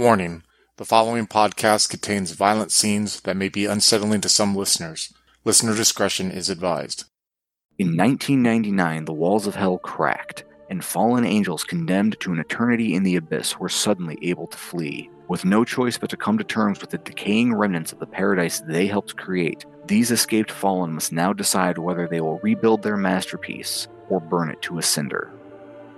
Warning the following podcast contains violent scenes that may be unsettling to some listeners. Listener discretion is advised. In 1999, the walls of hell cracked, and fallen angels condemned to an eternity in the abyss were suddenly able to flee. With no choice but to come to terms with the decaying remnants of the paradise they helped create, these escaped fallen must now decide whether they will rebuild their masterpiece or burn it to a cinder.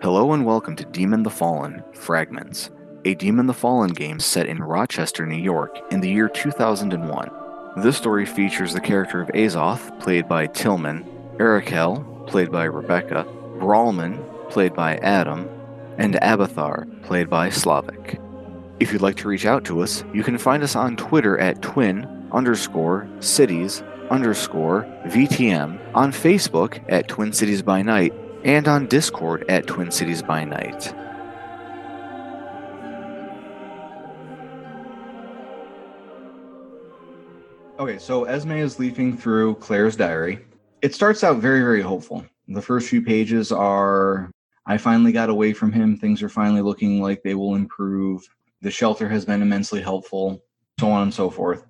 Hello and welcome to Demon the Fallen Fragments, a Demon the Fallen game set in Rochester, New York in the year 2001. This story features the character of Azoth, played by Tillman, Arakel, played by Rebecca, Brawlman, played by Adam, and Abathar, played by Slavic. If you'd like to reach out to us, you can find us on Twitter at twin underscore cities underscore VTM, on Facebook at Twin Cities by Night, and on Discord at Twin Cities by Night. Okay, so Esme is leafing through Claire's diary. It starts out very, very hopeful. The first few pages are I finally got away from him. Things are finally looking like they will improve. The shelter has been immensely helpful, so on and so forth.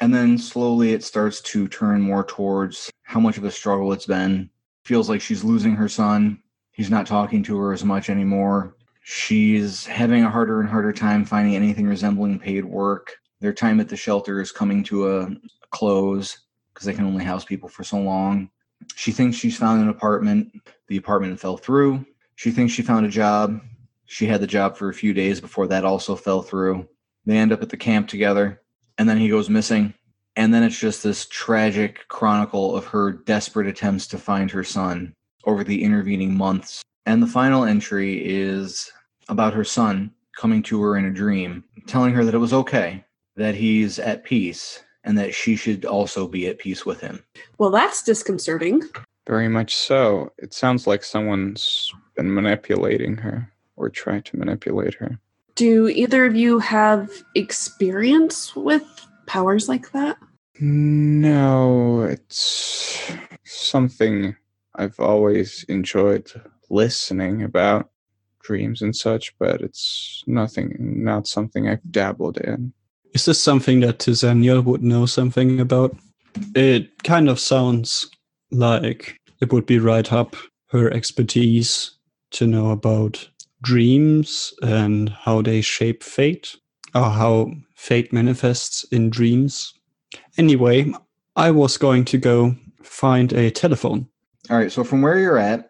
And then slowly it starts to turn more towards how much of a struggle it's been. Feels like she's losing her son. He's not talking to her as much anymore. She's having a harder and harder time finding anything resembling paid work. Their time at the shelter is coming to a close because they can only house people for so long. She thinks she's found an apartment. The apartment fell through. She thinks she found a job. She had the job for a few days before that also fell through. They end up at the camp together, and then he goes missing. And then it's just this tragic chronicle of her desperate attempts to find her son over the intervening months. And the final entry is about her son coming to her in a dream, telling her that it was okay, that he's at peace, and that she should also be at peace with him. Well, that's disconcerting. Very much so. It sounds like someone's been manipulating her or trying to manipulate her. Do either of you have experience with powers like that? No, it's something I've always enjoyed listening about dreams and such, but it's nothing, not something I've dabbled in. Is this something that Tizania would know something about? It kind of sounds like it would be right up her expertise to know about dreams and how they shape fate, or how fate manifests in dreams. Anyway, I was going to go find a telephone. All right, so from where you're at,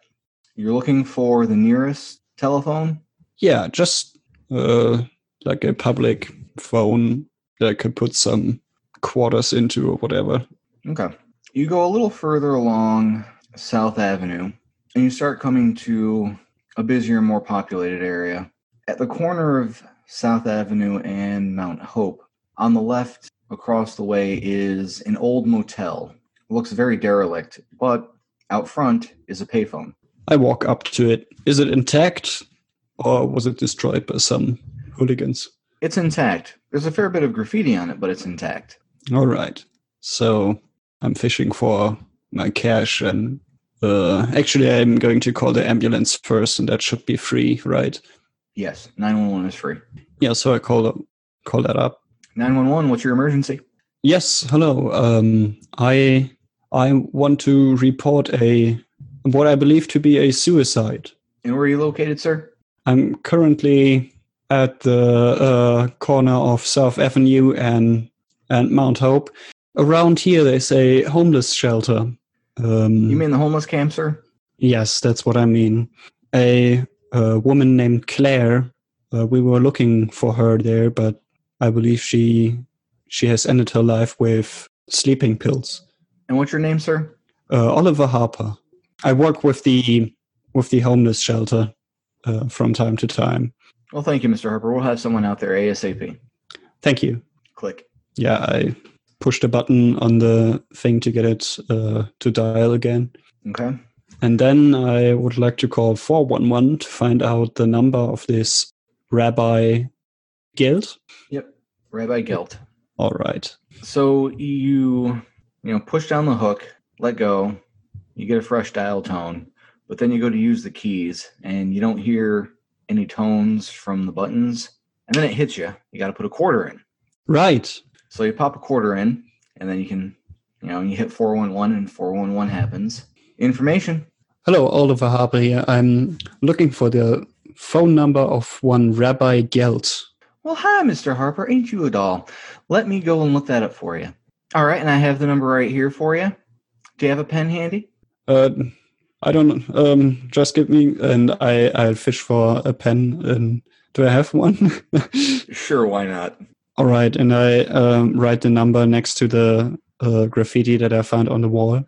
you're looking for the nearest telephone. Yeah, just uh, like a public phone that I could put some quarters into or whatever. Okay. You go a little further along South Avenue and you start coming to a busier, more populated area. At the corner of South Avenue and Mount Hope, on the left across the way is an old motel. It looks very derelict, but out front is a payphone. I walk up to it. Is it intact or was it destroyed by some hooligans? It's intact. There's a fair bit of graffiti on it, but it's intact. All right. So I'm fishing for my cash and uh, actually I'm going to call the ambulance first and that should be free, right? Yes, 911 is free. Yeah, so I call call that up. 911, what's your emergency? Yes, hello. Um, I I want to report a what I believe to be a suicide. And where are you located, sir? I'm currently at the uh, corner of South Avenue and and Mount Hope. Around here, there's a homeless shelter. Um, You mean the homeless camp, sir? Yes, that's what I mean. A, a woman named Claire. Uh, we were looking for her there, but I believe she she has ended her life with sleeping pills. And what's your name, sir? Uh, Oliver Harper. I work with the with the homeless shelter uh, from time to time. Well, thank you, Mr. Harper. We'll have someone out there ASAP. Thank you. Click. Yeah, I pushed a button on the thing to get it uh, to dial again. Okay. And then I would like to call 411 to find out the number of this Rabbi Guild. Yep. Rabbi Gelt. All right. So you, you know, push down the hook, let go, you get a fresh dial tone, but then you go to use the keys and you don't hear any tones from the buttons. and then it hits you. You got to put a quarter in. Right. So you pop a quarter in, and then you can, you know, you hit 411 and 411 happens. Information. Hello, Oliver Harper here. I'm looking for the phone number of one Rabbi Gelt. Well, hi, Mr. Harper. Ain't you a doll? Let me go and look that up for you. All right, and I have the number right here for you. Do you have a pen handy? Uh, I don't. Um, just give me, and I I'll fish for a pen. And do I have one? Sure, why not? All right, and I um, write the number next to the uh, graffiti that I found on the wall.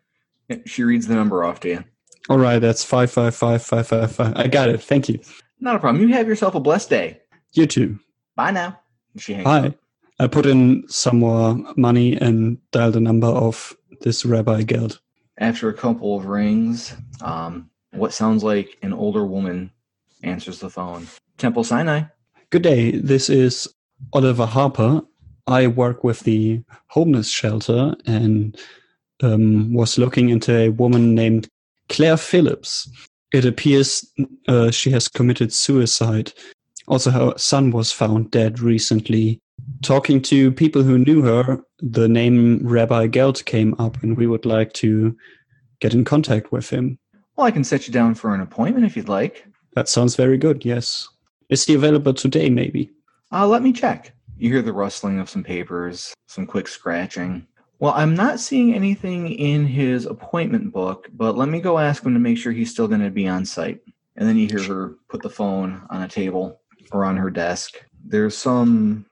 She reads the number off to you. All right, that's five five five five five five. I got it. Thank you. Not a problem. You have yourself a blessed day. You too. Bye now. She hangs up. I put in some more money and dial the number of this Rabbi Gelt. After a couple of rings, um, what sounds like an older woman answers the phone. Temple Sinai. Good day. This is Oliver Harper. I work with the homeless shelter and um, was looking into a woman named Claire Phillips. It appears uh, she has committed suicide. Also, her son was found dead recently. Talking to people who knew her, the name Rabbi Gelt came up, and we would like to get in contact with him. Well, I can set you down for an appointment if you'd like. That sounds very good, yes. Is he available today, maybe? Uh, let me check. You hear the rustling of some papers, some quick scratching. Well, I'm not seeing anything in his appointment book, but let me go ask him to make sure he's still going to be on site. And then you hear her put the phone on a table or on her desk. There's some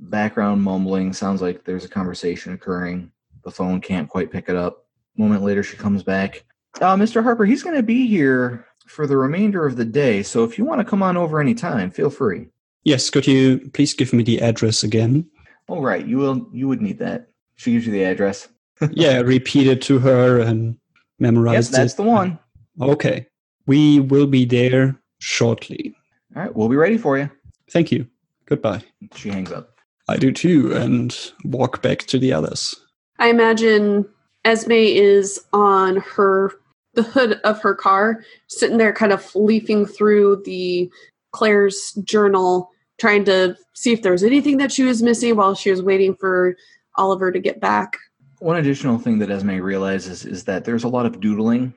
background mumbling. Sounds like there's a conversation occurring. The phone can't quite pick it up. A moment later, she comes back. Uh, Mr. Harper, he's going to be here for the remainder of the day. So if you want to come on over anytime, feel free. Yes, could you please give me the address again? All right, you will. You would need that. She gives you the address. yeah, repeat it to her and memorize Yes, that's it. the one. Okay. We will be there shortly. All right, we'll be ready for you. Thank you. Goodbye. She hangs up. I do too, and walk back to the others. I imagine Esme is on her the hood of her car, sitting there kind of leafing through the Claire's journal, trying to see if there was anything that she was missing while she was waiting for Oliver to get back. One additional thing that Esme realizes is that there's a lot of doodling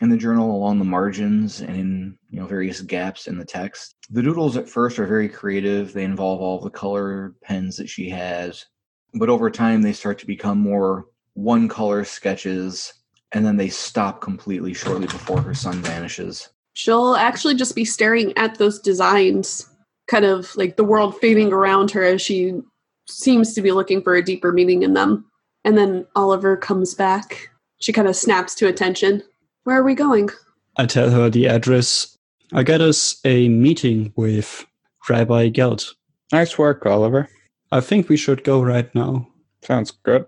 in the journal along the margins and in you know various gaps in the text. The doodles at first are very creative. They involve all the color pens that she has, but over time they start to become more one color sketches and then they stop completely shortly before her son vanishes. She'll actually just be staring at those designs, kind of like the world fading around her as she seems to be looking for a deeper meaning in them. And then Oliver comes back. She kind of snaps to attention. Where are we going? I tell her the address. I get us a meeting with Rabbi Gelt. Nice work, Oliver. I think we should go right now. Sounds good.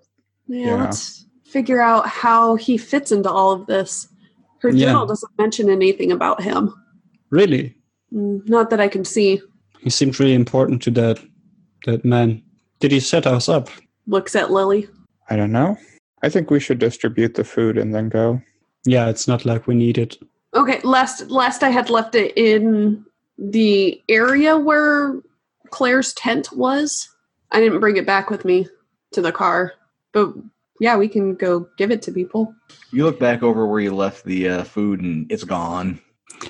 Yeah, Yeah. let's figure out how he fits into all of this. Her Yeah. journal doesn't mention anything about him. Really? Mm, Not that I can see. He seemed really important to that that man. Did he set us up? Looks at Lily. I don't know. I think we should distribute the food and then go. Yeah, it's not like we need it. Okay, last last I had left it in the area where Claire's tent was. I didn't bring it back with me to the car, but yeah, we can go give it to people. You look back over where you left the uh, food and it's gone.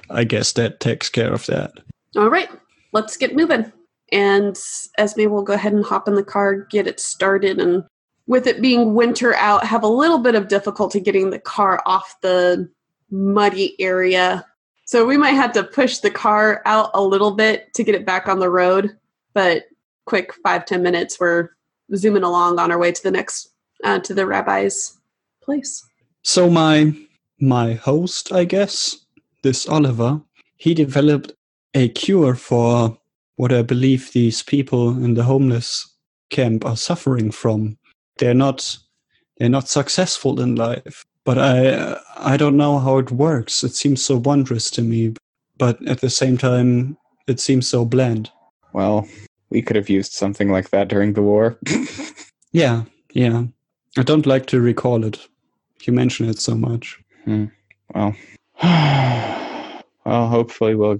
I guess that takes care of that. All right, let's get moving. And Esme will go ahead and hop in the car, get it started, and with it being winter out, have a little bit of difficulty getting the car off the muddy area. So we might have to push the car out a little bit to get it back on the road. But quick five ten minutes, we're zooming along on our way to the next uh, to the rabbi's place. So my my host, I guess, this Oliver, he developed a cure for what I believe these people in the homeless camp are suffering from. They're not they're not successful in life, but I I don't know how it works. It seems so wondrous to me, but at the same time, it seems so bland. Well, we could have used something like that during the war. Yeah, yeah. I don't like to recall it. You mention it so much. well, well, hopefully we'll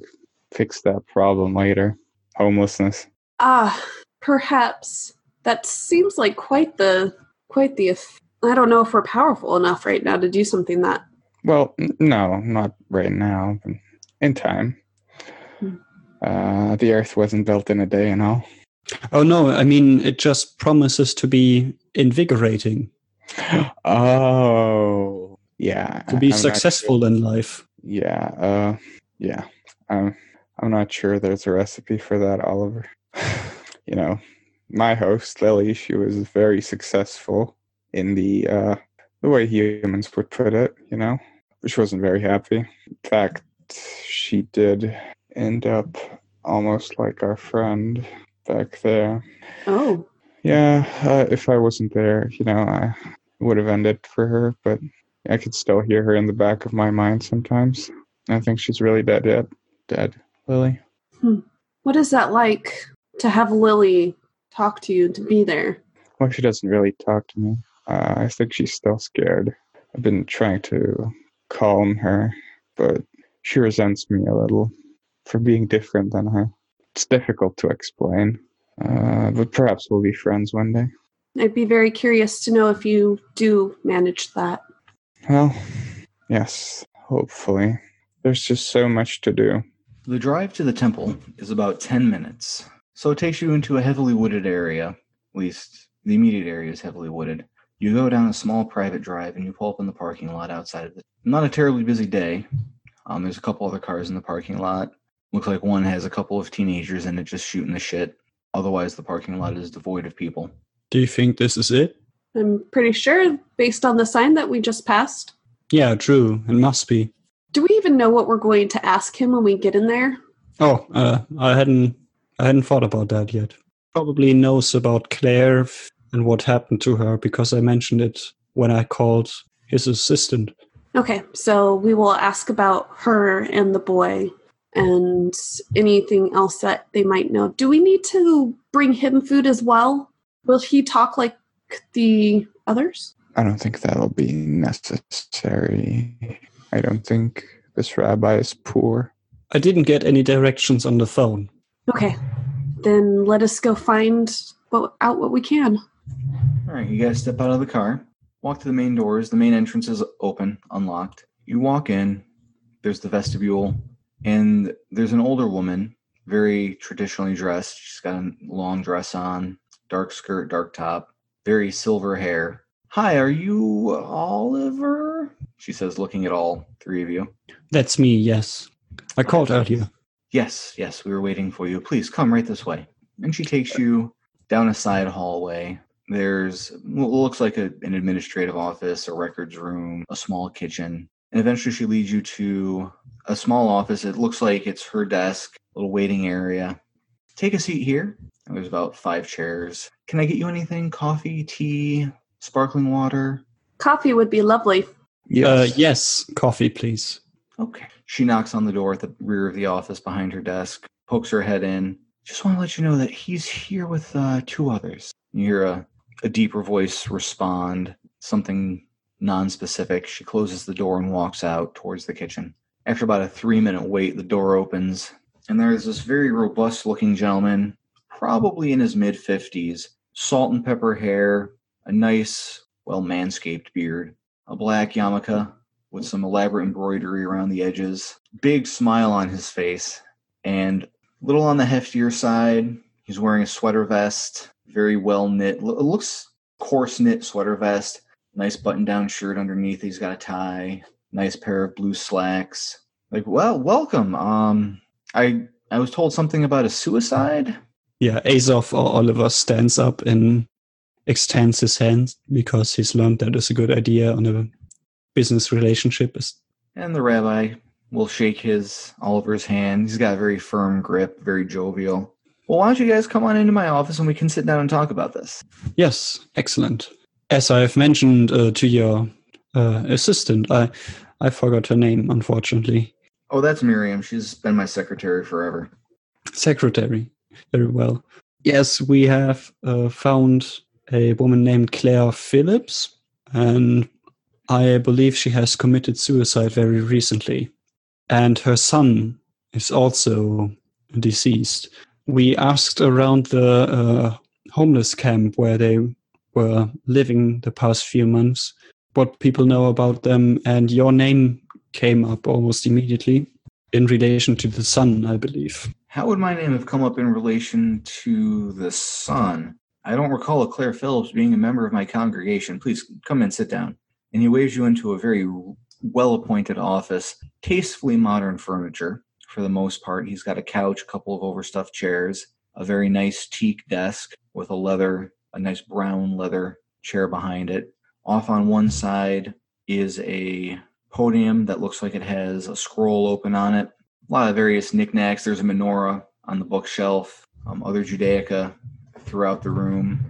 fix that problem later. Homelessness. Ah, perhaps that seems like quite the quite the. I don't know if we're powerful enough right now to do something that. Well, no, not right now, but in time. Hmm. Uh, the Earth wasn't built in a day and all. Oh no, I mean it just promises to be invigorating, Oh, yeah. to be I'm not successful in life. Yeah, uh, yeah. I'm, I'm not sure there's a recipe for that, Oliver. you know, my host Lily, she was very successful in the uh, the way humans would put it. You know, she wasn't very happy. In fact, she did end up almost like our friend back there. Oh, Yeah, uh, if I wasn't there, you know, I would have ended for her, but I could still hear her in the back of my mind sometimes. I think she's really dead yet. Dead, Lily. what is that like to have Lily talk to you to be there? Well, she doesn't really talk to me. Uh, I think she's still scared. I've been trying to calm her, but she resents me a little for being different than her. It's difficult to explain, uh, but perhaps we'll be friends one day. I'd be very curious to know if you do manage that. Well, yes, hopefully. There's just so much to do. The drive to the temple is about 10 minutes, so it takes you into a heavily wooded area. At least the immediate area is heavily wooded. You go down a small private drive and you pull up in the parking lot outside of it. Not a terribly busy day. Um, there's a couple other cars in the parking lot. Looks like one has a couple of teenagers in it just shooting the shit. Otherwise, the parking lot is devoid of people. Do you think this is it? I'm pretty sure, based on the sign that we just passed. Yeah, true. It must be. Do we even know what we're going to ask him when we get in there? Oh, uh, I hadn't I hadn't thought about that yet. Probably knows about Claire and what happened to her because I mentioned it when I called his assistant. Okay, so we will ask about her and the boy and anything else that they might know. Do we need to bring him food as well? Will he talk like the others? I don't think that'll be necessary. I don't think this rabbi is poor. I didn't get any directions on the phone. Okay, then let us go find what, out what we can. All right, you guys step out of the car, walk to the main doors. The main entrance is open, unlocked. You walk in, there's the vestibule, and there's an older woman, very traditionally dressed. She's got a long dress on, dark skirt, dark top, very silver hair. Hi, are you Oliver? She says, looking at all three of you. That's me, yes. I called out earlier. Yes, yes, we were waiting for you. Please come right this way. And she takes you down a side hallway. There's what looks like a, an administrative office, a records room, a small kitchen. And eventually she leads you to a small office. It looks like it's her desk, little waiting area. Take a seat here. There's about five chairs. Can I get you anything? Coffee, tea, sparkling water? Coffee would be lovely. Uh, yes, coffee, please. Okay. She knocks on the door at the rear of the office behind her desk, pokes her head in. Just want to let you know that he's here with uh, two others. You hear a, a deeper voice respond, something non-specific. She closes the door and walks out towards the kitchen. After about a three-minute wait, the door opens, and there's this very robust-looking gentleman, probably in his mid-fifties, salt and pepper hair, a nice, well manscaped beard, a black yarmulke with some elaborate embroidery around the edges, big smile on his face, and a little on the heftier side. He's wearing a sweater vest, very well knit. It looks coarse knit sweater vest, nice button down shirt underneath. He's got a tie, nice pair of blue slacks. Like, well, welcome. Um, I I was told something about a suicide. Yeah, Azoth or Oliver stands up and extends his hand because he's learned that it's a good idea on a business relationship. Is And the rabbi will shake his Oliver's hand. He's got a very firm grip, very jovial. Well, why don't you guys come on into my office and we can sit down and talk about this? Yes, excellent. As I've mentioned uh, to your uh, assistant, I I forgot her name, unfortunately. Oh, that's Miriam. She's been my secretary forever. Secretary. Very well. Yes, we have uh, found a woman named Claire Phillips, and I believe she has committed suicide very recently. And her son is also deceased. we asked around the uh, homeless camp where they were living the past few months what people know about them, and your name came up almost immediately in relation to the son, I believe. How would my name have come up in relation to the son? I don't recall a Claire Phillips being a member of my congregation. Please come and sit down. And he waves you into a very well appointed office, tastefully modern furniture for the most part. He's got a couch, a couple of overstuffed chairs, a very nice teak desk with a leather, a nice brown leather chair behind it. Off on one side is a podium that looks like it has a scroll open on it. A lot of various knickknacks. There's a menorah on the bookshelf, um, other Judaica throughout the room.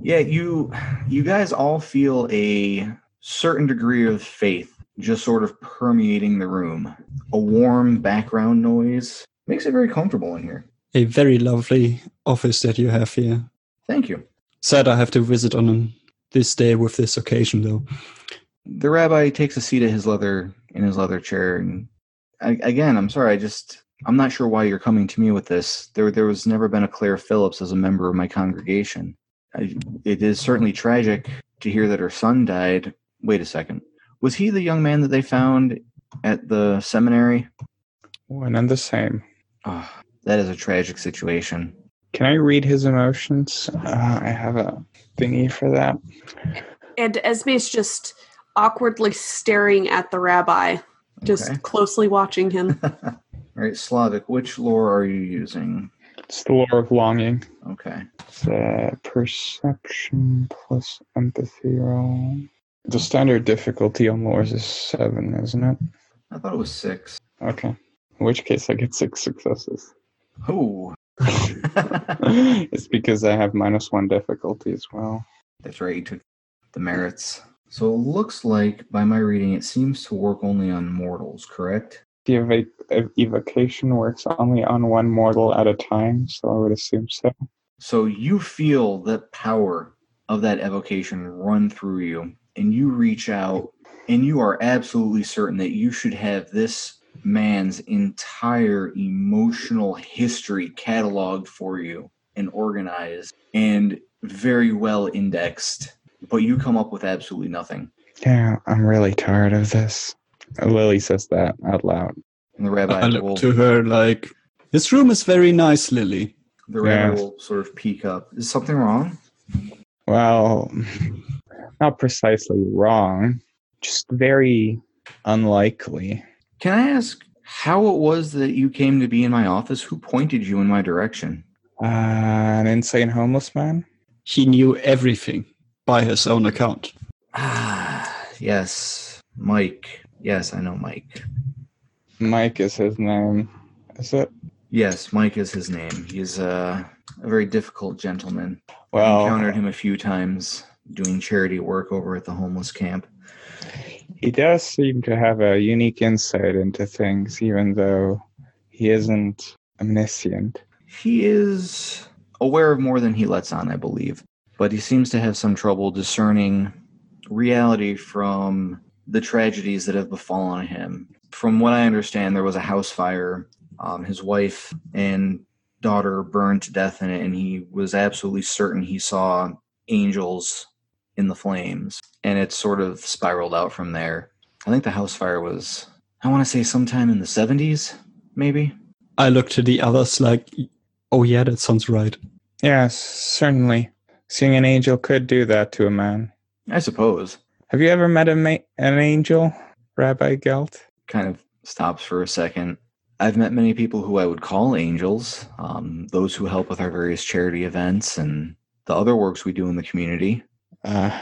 Yeah, you you guys all feel a certain degree of faith just sort of permeating the room. A warm background noise makes it very comfortable in here. A very lovely office that you have here. Thank you. Sad I have to visit on this day with this occasion, though. The rabbi takes a seat at his leather in his leather chair, and I, again, I'm sorry, I just I'm not sure why you're coming to me with this. There there was never been a Claire Phillips as a member of my congregation. I, it is certainly tragic to hear that her son died. Wait a second. Was he the young man that they found at the seminary? One and the same. Oh, that is a tragic situation. Can I read his emotions? Uh, I have a thingy for that. And Esme is just awkwardly staring at the rabbi, just Okay. closely watching him. All right, Slavic, which lore are you using? It's the lore of longing. Okay. It's uh, perception plus empathy roll. The standard difficulty on lores is seven, isn't it? I thought it was six. Okay. In which case, I get six successes. Oh. it's because I have minus one difficulty as well. That's right, you took the merits. So it looks like, by my reading, it seems to work only on mortals, correct? The ev- evocation works only on one mortal at a time, so I would assume so. So you feel the power of that evocation run through you, and you reach out, and you are absolutely certain that you should have this man's entire emotional history cataloged for you and organized and very well indexed. But you come up with absolutely nothing. Yeah, I'm really tired of this. Lily says that out loud. And the rabbi I look will, to her like, this room is very nice, Lily. the rabbi Yeah. will sort of peek up. Is something wrong? Well, not precisely wrong, just very unlikely. Can I ask how it was that you came to be in my office? Who pointed you in my direction? Uh, an insane homeless man? He knew everything by his own account. Ah, yes, Mike. Yes, I know Mike. Mike is his name. Is it? Yes, Mike is his name. He's uh, a very difficult gentleman. I Well, encountered him a few times doing charity work over at the homeless camp. he does seem to have a unique insight into things, even though he isn't omniscient. He is aware of more than he lets on, I believe, but he seems to have some trouble discerning reality from the tragedies that have befallen him. From what I understand, there was a house fire. Um, his wife and daughter burned to death in it, and he was absolutely certain he saw angels in the flames. And it sort of spiraled out from there. I think the house fire was, I want to say, sometime in the 70s, maybe. I looked to the others like, oh yeah, that sounds right. Yes, certainly. Seeing an angel could do that to a man. I suppose. Have you ever met a ma- an angel, Rabbi Gelt? kind of stops for a second. I've met many people who I would call angels, um, those who help with our various charity events and the other works we do in the community. Uh,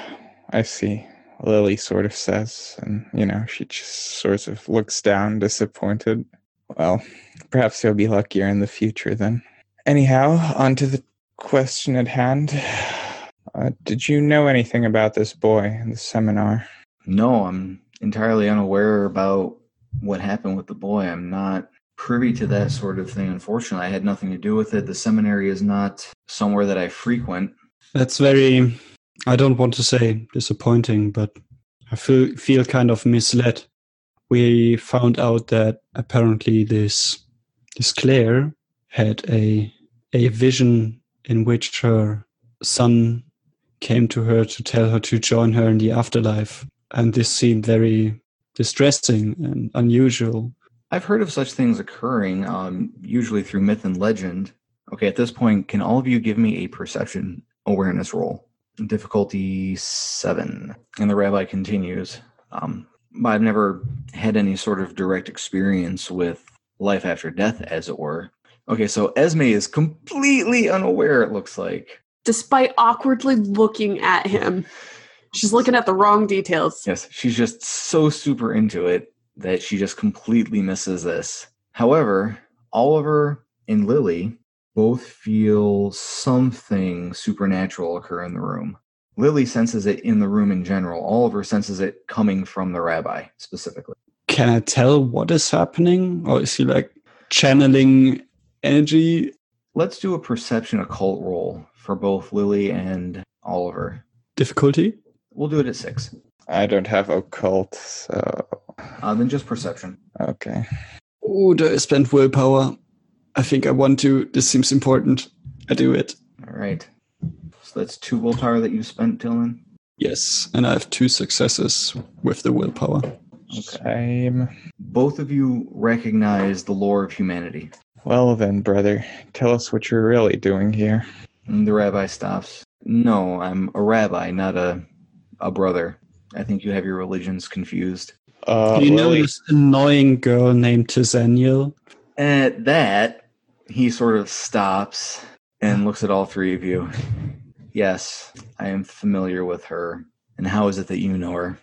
I see. Lily sort of says, and you know, she just sort of looks down, disappointed. Well, perhaps he'll be luckier in the future then. Anyhow, on to the question at hand. Uh, did you know anything about this boy in the seminar? No, I'm entirely unaware about what happened with the boy. I'm not privy to that sort of thing, unfortunately. I had nothing to do with it. The seminary is not somewhere that I frequent. That's very, I don't want to say disappointing, but I feel, feel kind of misled. We found out that apparently this, this Claire had a a vision in which her son came to her to tell her to join her in the afterlife. And this seemed very distressing and unusual. I've heard of such things occurring, um, usually through myth and legend. Okay, at this point, can all of you give me a perception awareness roll? Difficulty seven. And the rabbi continues. Um, I've never had any sort of direct experience with life after death, as it were. Okay, so Esme is completely unaware, it looks like. Despite awkwardly looking at him, she's looking at the wrong details. Yes, she's just so super into it that she just completely misses this. However, Oliver and Lily both feel something supernatural occur in the room. Lily senses it in the room in general. Oliver senses it coming from the rabbi specifically. Can I tell what is happening? Or is he like channeling energy? Let's do a perception occult roll for both Lily and Oliver. Difficulty? We'll do it at six. I don't have occult, so Uh, then just perception. okay. Oh, do I spend willpower? I think I want to. This seems important. I do it. All right. So that's two willpower that you spent, Dylan. Yes, and I have two successes with the willpower. Same. Both of you recognize the lore of humanity. Well then, brother, tell us what you're really doing here. And the rabbi stops. No, I'm a rabbi, not a a brother. I think you have your religions confused. Uh, Do you know this annoying girl named Tizaniel? At that, he sort of stops and looks at all three of you. Yes, I am familiar with her. And how is it that you know her?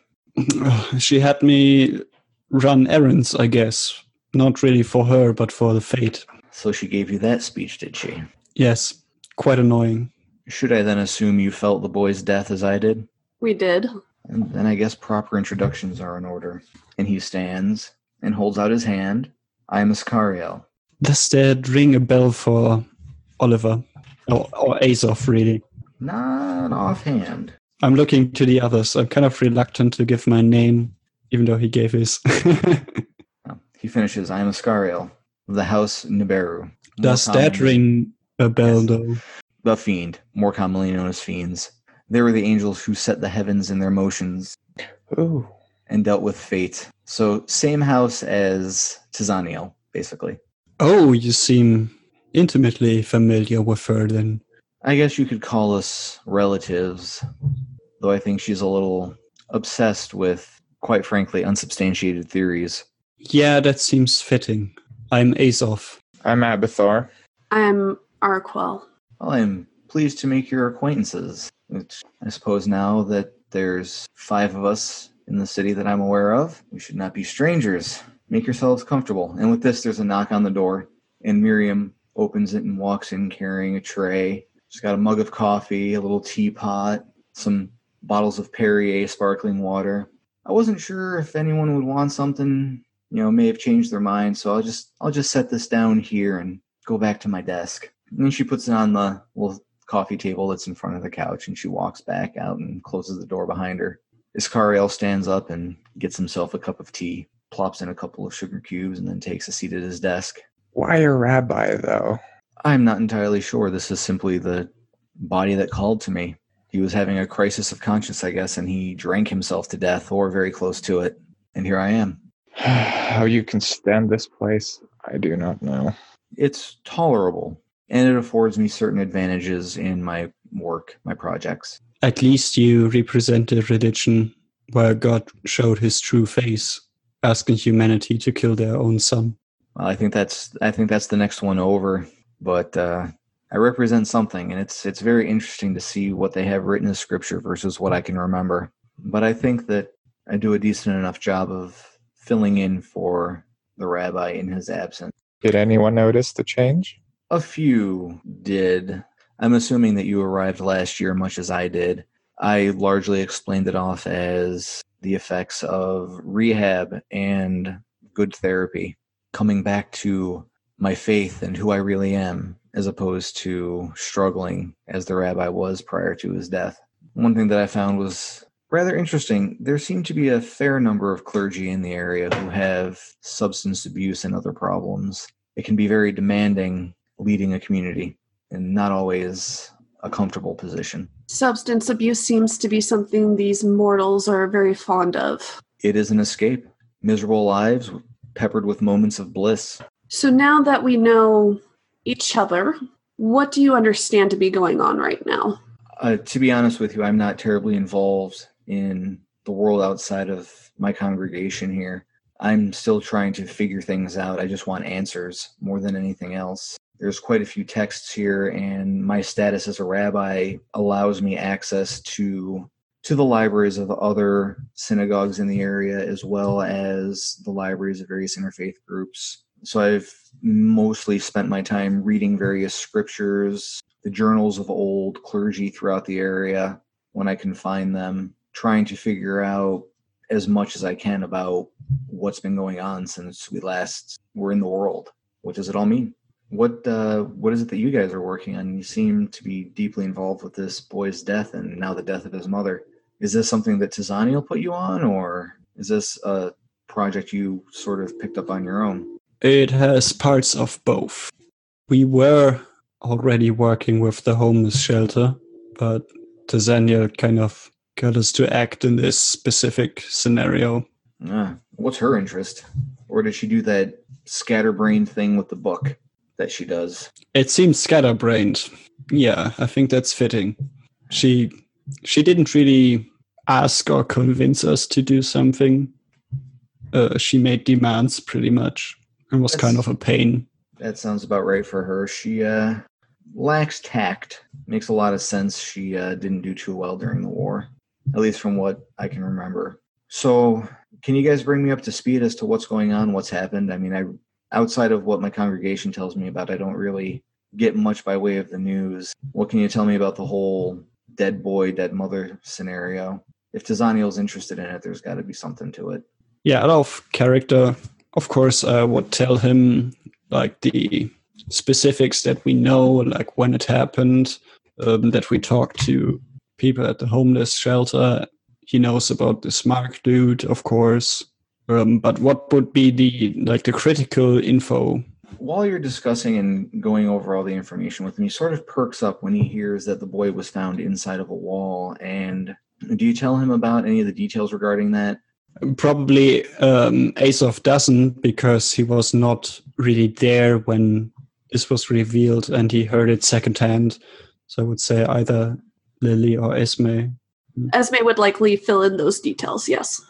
she had me run errands, I guess. Not really for her, but for the fate. So she gave you that speech, did she? Yes, quite annoying. Should I then assume you felt the boy's death as I did? We did. And then I guess proper introductions are in order. And he stands and holds out his hand. I am Iscariel. Does that ring a bell for Oliver? Or, or Azoth, really? Not offhand. I'm looking to the others. I'm kind of reluctant to give my name, even though he gave his. Oh, He finishes, I am Iscariel, of the house Neberu. More Does that commonly- ring a bell, Yes. though? The Fiend, more commonly known as Fiends. They were the angels who set the heavens in their motions Ooh. and dealt with fate. So, same house as Tizaniel, basically. Oh, you seem intimately familiar with her then. I guess you could call us relatives, though I think she's a little obsessed with, quite frankly, unsubstantiated theories. Yeah, that seems fitting. I'm Azoth. I'm Abathar. I'm Arakel. Well, I'm pleased to make your acquaintances. Which I suppose now that there's five of us in the city that I'm aware of, we should not be strangers. Make yourselves comfortable. And with this, there's a knock on the door, and Miriam opens it and walks in carrying a tray. She's got a mug of coffee, a little teapot, some bottles of Perrier sparkling water. I wasn't sure if anyone would want something, you know, may have changed their mind, so I'll just I'll just set this down here and go back to my desk. And she puts it on the little coffee table that's in front of the couch and she walks back out and closes the door behind her. Iscariel stands up and gets himself a cup of tea, plops in a couple of sugar cubes, and then takes a seat at his desk. Why a rabbi, though? I'm not entirely sure. This is simply the body that called to me. He was having a crisis of conscience, I guess, and he drank himself to death or very close to it. And here I am. How you can stand this place, I do not know. It's tolerable, and it affords me certain advantages in my work, my projects. At least you represent a religion where God showed his true face, asking humanity to kill their own son. Well, I think that's I think that's the next one over. But uh, I represent something, and it's it's very interesting to see what they have written in scripture versus what I can remember. But I think that I do a decent enough job of filling in for the rabbi in his absence. Did anyone notice the change? A few did. I'm assuming that you arrived last year, much as I did. I largely explained it off as the effects of rehab and good therapy, coming back to my faith and who I really am, as opposed to struggling as the rabbi was prior to his death. One thing that I found was rather interesting. There seem to be a fair number of clergy in the area who have substance abuse and other problems. It can be very demanding leading a community. And not always a comfortable position. Substance abuse seems to be something these mortals are very fond of. It is an escape. Miserable lives peppered with moments of bliss. So now that we know each other, what do you understand to be going on right now? Uh, to be honest with you, I'm not terribly involved in the world outside of my congregation here. I'm still trying to figure things out. I just want answers more than anything else. There's quite a few texts here, and my status as a rabbi allows me access to to the libraries of other synagogues in the area as well as the libraries of various interfaith groups. So I've mostly spent my time reading various scriptures, the journals of old clergy throughout the area when I can find them, trying to figure out as much as I can about what's been going on since we last were in the world. What does it all mean? What uh, what is it that you guys are working on? You seem to be deeply involved with this boy's death and now the death of his mother. Is this something that Tizaniel put you on, or is this a project you sort of picked up on your own? It has parts of both. We were already working with the homeless shelter, but Tizaniel kind of got us to act in this specific scenario. Ah, what's her interest? Or did she do that scatterbrained thing with the book that she does? It seems scatterbrained. Yeah, I think that's fitting. She she didn't really ask or convince us to do something. Uh, she made demands pretty much and was That's- kind of a pain. That sounds about right for her. She uh, lacks tact. Makes a lot of sense. She uh, didn't do too well during the war, at least from what I can remember. So, can you guys bring me up to speed as to what's going on, what's happened? I mean, I outside of what my congregation tells me about, I don't really get much by way of the news. What can you tell me about the whole dead boy, dead mother scenario? If Tizaniel's interested in it, there's got to be something to it. Yeah, out of character, of course, I would tell him like the specifics that we know, like when it happened, um, that we talked to people at the homeless shelter. He knows about this Mark dude, of course. Um, but what would be the like the critical info? While you're discussing and going over all the information with him, he sort of perks up when he hears that the boy was found inside of a wall. And do you tell him about any of the details regarding that? Probably um, Azoth doesn't because he was not really there when this was revealed and he heard it secondhand. So I would say either Lily or Esme. Esme would likely fill in those details, yes.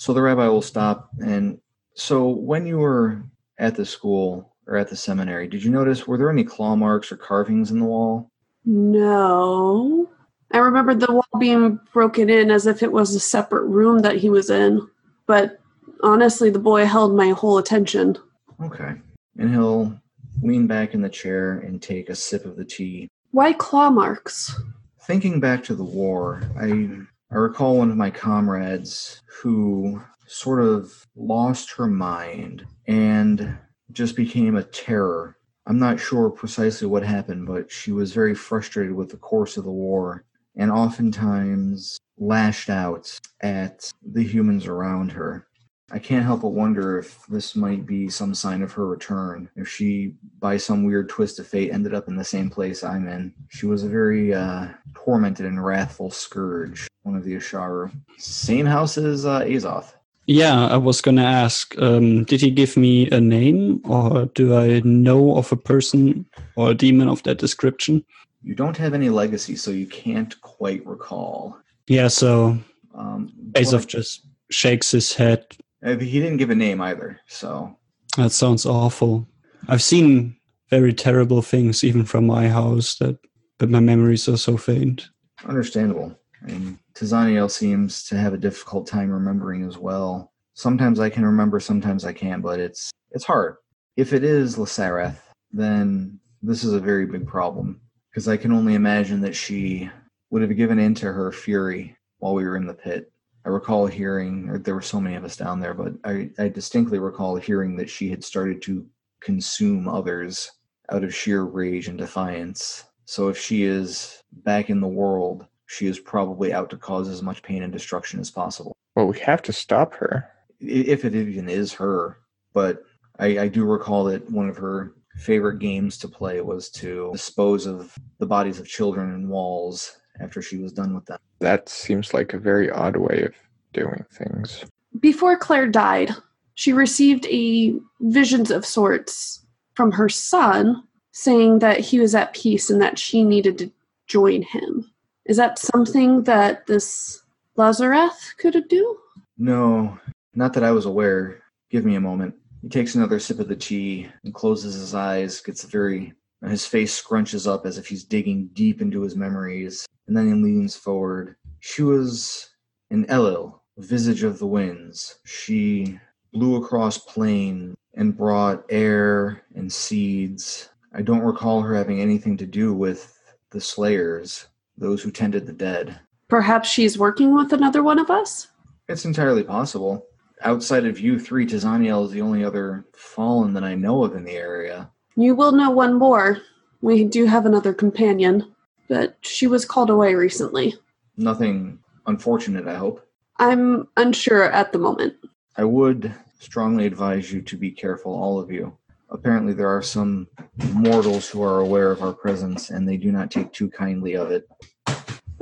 So the rabbi will stop. And so when you were at the school or at the seminary, did you notice were there any claw marks or carvings in the wall? No. I remember the wall being broken in as if it was a separate room that he was in. But honestly, the boy held my whole attention. Okay. And he'll lean back in the chair and take a sip of the tea. Why claw marks? Thinking back to the war, I I recall one of my comrades who sort of lost her mind and just became a terror. I'm not sure precisely what happened, but she was very frustrated with the course of the war and oftentimes lashed out at the humans around her. I can't help but wonder if this might be some sign of her return. If she, by some weird twist of fate, ended up in the same place I'm in. She was a very uh, tormented and wrathful scourge, one of the Asharu. Same house as uh, Azoth. Yeah, I was gonna ask. Um, did he give me a name, or do I know of a person or a demon of that description? You don't have any legacy, so you can't quite recall. Yeah, so Um, Azoth but- just shakes his head. Uh, he didn't give a name either, so That sounds awful. I've seen very terrible things, even from my house, that but my memories are so faint. Understandable. I mean, Tizaniel seems to have a difficult time remembering as well. Sometimes I can remember, sometimes I can't, but it's it's hard. If it is Lasareth, then this is a very big problem because I can only imagine that she would have given in to her fury while we were in the pit. I recall hearing, or there were so many of us down there, but I, I distinctly recall hearing that she had started to consume others out of sheer rage and defiance. So if she is back in the world, she is probably out to cause as much pain and destruction as possible. Well, we have to stop her. If it even is her. But I, I do recall that one of her favorite games to play was to dispose of the bodies of children in walls after she was done with them. That seems like a very odd way of doing things. Before Claire died, she received a visions of sorts from her son saying that he was at peace and that she needed to join him. Is that something that this Lazareth could do? No, not that I was aware. Give me a moment. He takes another sip of the tea and closes his eyes, gets very. His face scrunches up as if he's digging deep into his memories, and then he leans forward. She was an Elil, visage of the winds. She blew across plain and brought air and seeds. I don't recall her having anything to do with the Slayers, those who tended the dead. Perhaps she's working with another one of us? It's entirely possible. Outside of you three, Tizaniel is the only other fallen that I know of in the area. You will know one more. We do have another companion, but she was called away recently. Nothing unfortunate, I hope. I'm unsure at the moment. I would strongly advise you to be careful, all of you. Apparently, there are some mortals who are aware of our presence, and they do not take too kindly of it.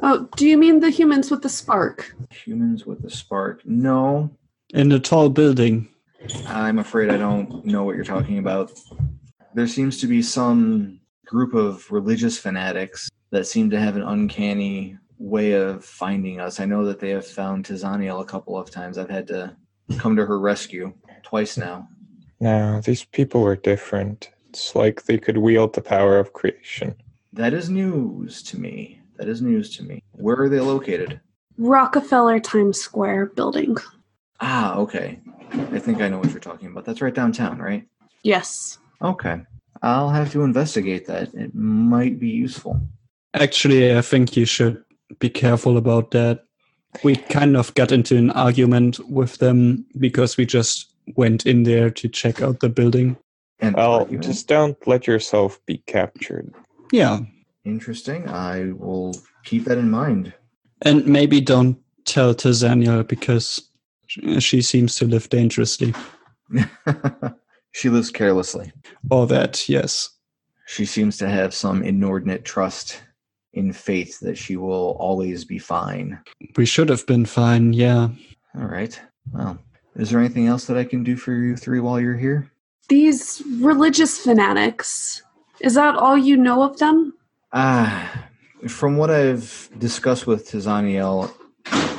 Oh, do you mean the humans with the spark? Humans with the spark? No, In the tall building. I'm afraid I don't know what you're talking about. There seems to be some group of religious fanatics that seem to have an uncanny way of finding us. I know that they have found Tizaniel a couple of times. I've had to come to her rescue twice now. No, these people were different. It's like they could wield the power of creation. That is news to me. That is news to me. Where are they located? Rockefeller Times Square building. Ah, okay. I think I know what you're talking about. That's right downtown, right? Yes. Okay. I'll have to investigate that. It might be useful. Actually, I think you should be careful about that. We kind of got into an argument with them because we just went in there to check out the building. And Well, argument. just don't let yourself be captured. Yeah. interesting. I will keep that in mind. And maybe don't tell Tazania because she seems to live dangerously. she lives carelessly. Or that, yes. She seems to have some inordinate trust in faith that she will always be fine. We should have been fine, yeah. All right. Well, is there anything else that I can do for you three while you're here? These religious fanatics. Is that all you know of them? Ah, from what I've discussed with Tizaniel,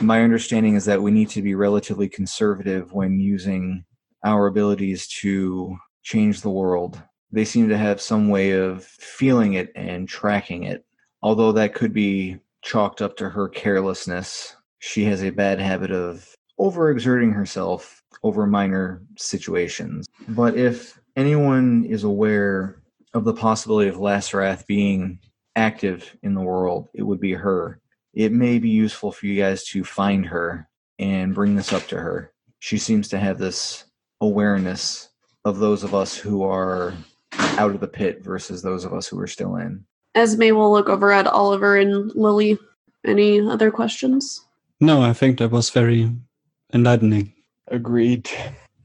my understanding is that we need to be relatively conservative when using our abilities to change the world. They seem to have some way of feeling it and tracking it. Although that could be chalked up to her carelessness, she has a bad habit of overexerting herself over minor situations. But if anyone is aware of the possibility of Lasrath being active in the world, it would be her. It may be useful for you guys to find her and bring this up to her. She seems to have this awareness of those of us who are out of the pit versus those of us who are still in. Esme will look over at Oliver and Lily. Any other questions? No, I think that was very enlightening. Agreed.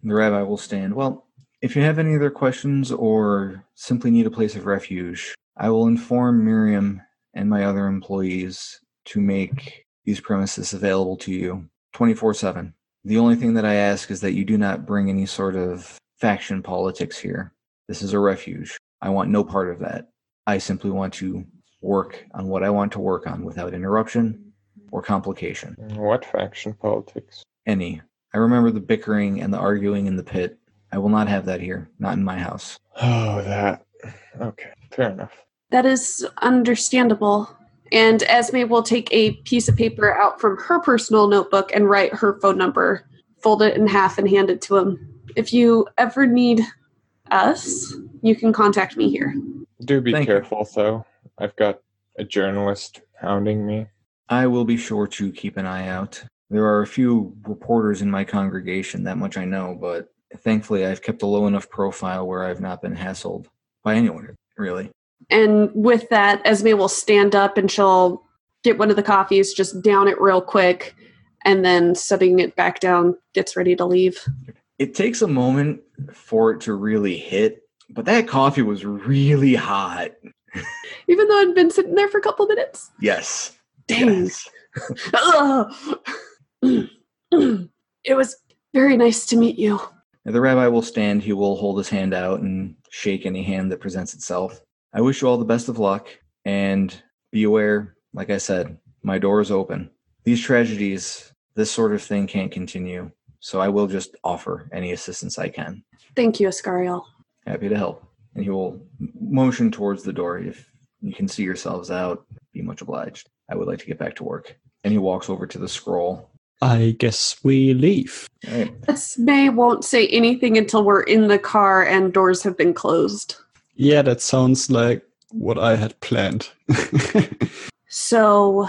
The rabbi will stand. Well, if you have any other questions or simply need a place of refuge, I will inform Miriam and my other employees to make these premises available to you 24 7. The only thing that I ask is that you do not bring any sort of faction politics here. This is a refuge. I want no part of that. I simply want to work on what I want to work on without interruption or complication. What faction politics? Any. I remember the bickering and the arguing in the pit. I will not have that here, not in my house. Oh, that. Okay, fair enough. That is understandable. And Esme will take a piece of paper out from her personal notebook and write her phone number, fold it in half, and hand it to him. If you ever need us, you can contact me here. Do be Thank you. careful, though. I've got a journalist hounding me. I will be sure to keep an eye out. There are a few reporters in my congregation, that much I know, but thankfully I've kept a low enough profile where I've not been hassled by anyone, really. And with that, Esme will stand up and she'll get one of the coffees, just down it real quick, and then setting it back down, gets ready to leave. It takes a moment for it to really hit But that coffee was really hot. Even though I'd been sitting there for a couple minutes. Yes. Dang. Yes. It was very nice to meet you. The rabbi will stand. He will hold his hand out and shake any hand that presents itself. I wish you all the best of luck and be aware, like I said, my door is open. These tragedies, this sort of thing can't continue. So I will just offer any assistance I can. Thank you, Ascariel. Happy to help. And he will motion towards the door. If you can see yourselves out, be much obliged. I would like to get back to work. And he walks over to the scroll. I guess we leave. All right. Esme won't say anything until we're in the car and doors have been closed. Yeah, that sounds like what I had planned. So,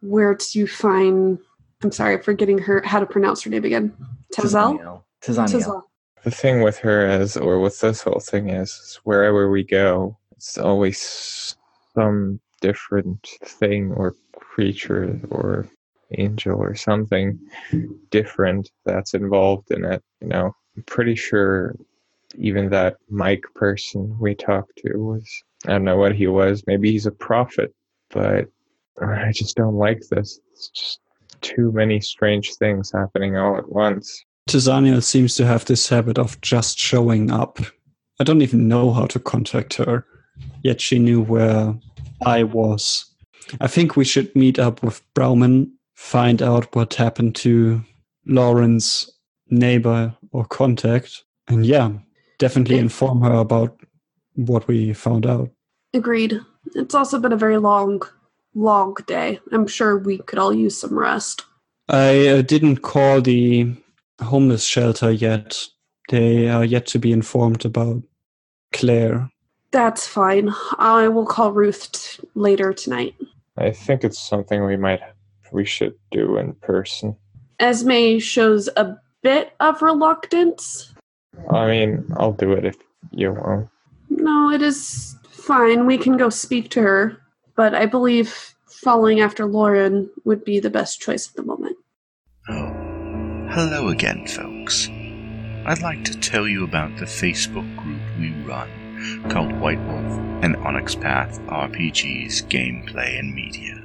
where do you find? I'm sorry, forgetting her how to pronounce her name again. Tazel. Tizaniel. Tizaniel. Tazel. The thing with her is, or with this whole thing is, is wherever we go, it's always some different thing or creature or angel or something different that's involved in it. You know, I'm pretty sure even that Mike person we talked to was, I don't know what he was. Maybe he's a prophet, but I just don't like this. It's just too many strange things happening all at once. Tizania seems to have this habit of just showing up. I don't even know how to contact her, yet she knew where I was. I think we should meet up with Brauman, find out what happened to Lauren's neighbor or contact, and yeah, definitely inform her about what we found out. Agreed. It's also been a very long, long day. I'm sure we could all use some rest. I uh, didn't call the homeless shelter yet. They are yet to be informed about Claire. That's fine. I will call Ruth t- later tonight. I think it's something we might we should do in person. Esme shows a bit of reluctance. I mean, I'll do it if you won't. No, it is fine. We can go speak to her, but I believe following after Lauren would be the best choice at the moment. Oh, hello again, folks. I'd like to tell you about the Facebook group we run called White Wolf and Onyx Path RPGs Gameplay and Media.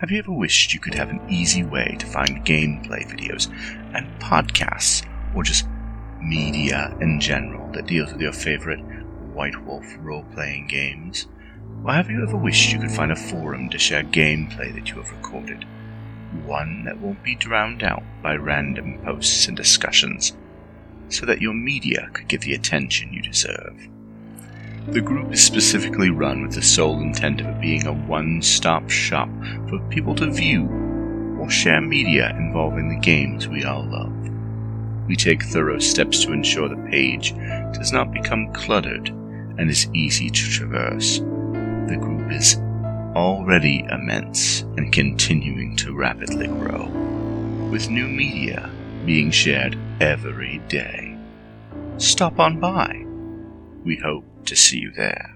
Have you ever wished you could have an easy way to find gameplay videos and podcasts, or just media in general that deals with your favorite White Wolf role playing games? Or have you ever wished you could find a forum to share gameplay that you have recorded? One that won't be drowned out by random posts and discussions, so that your media could get the attention you deserve. The group is specifically run with the sole intent of it being a one stop shop for people to view or share media involving the games we all love. We take thorough steps to ensure the page does not become cluttered and is easy to traverse. The group is already immense and continuing to rapidly grow, with new media being shared every day. Stop on by. We hope to see you there.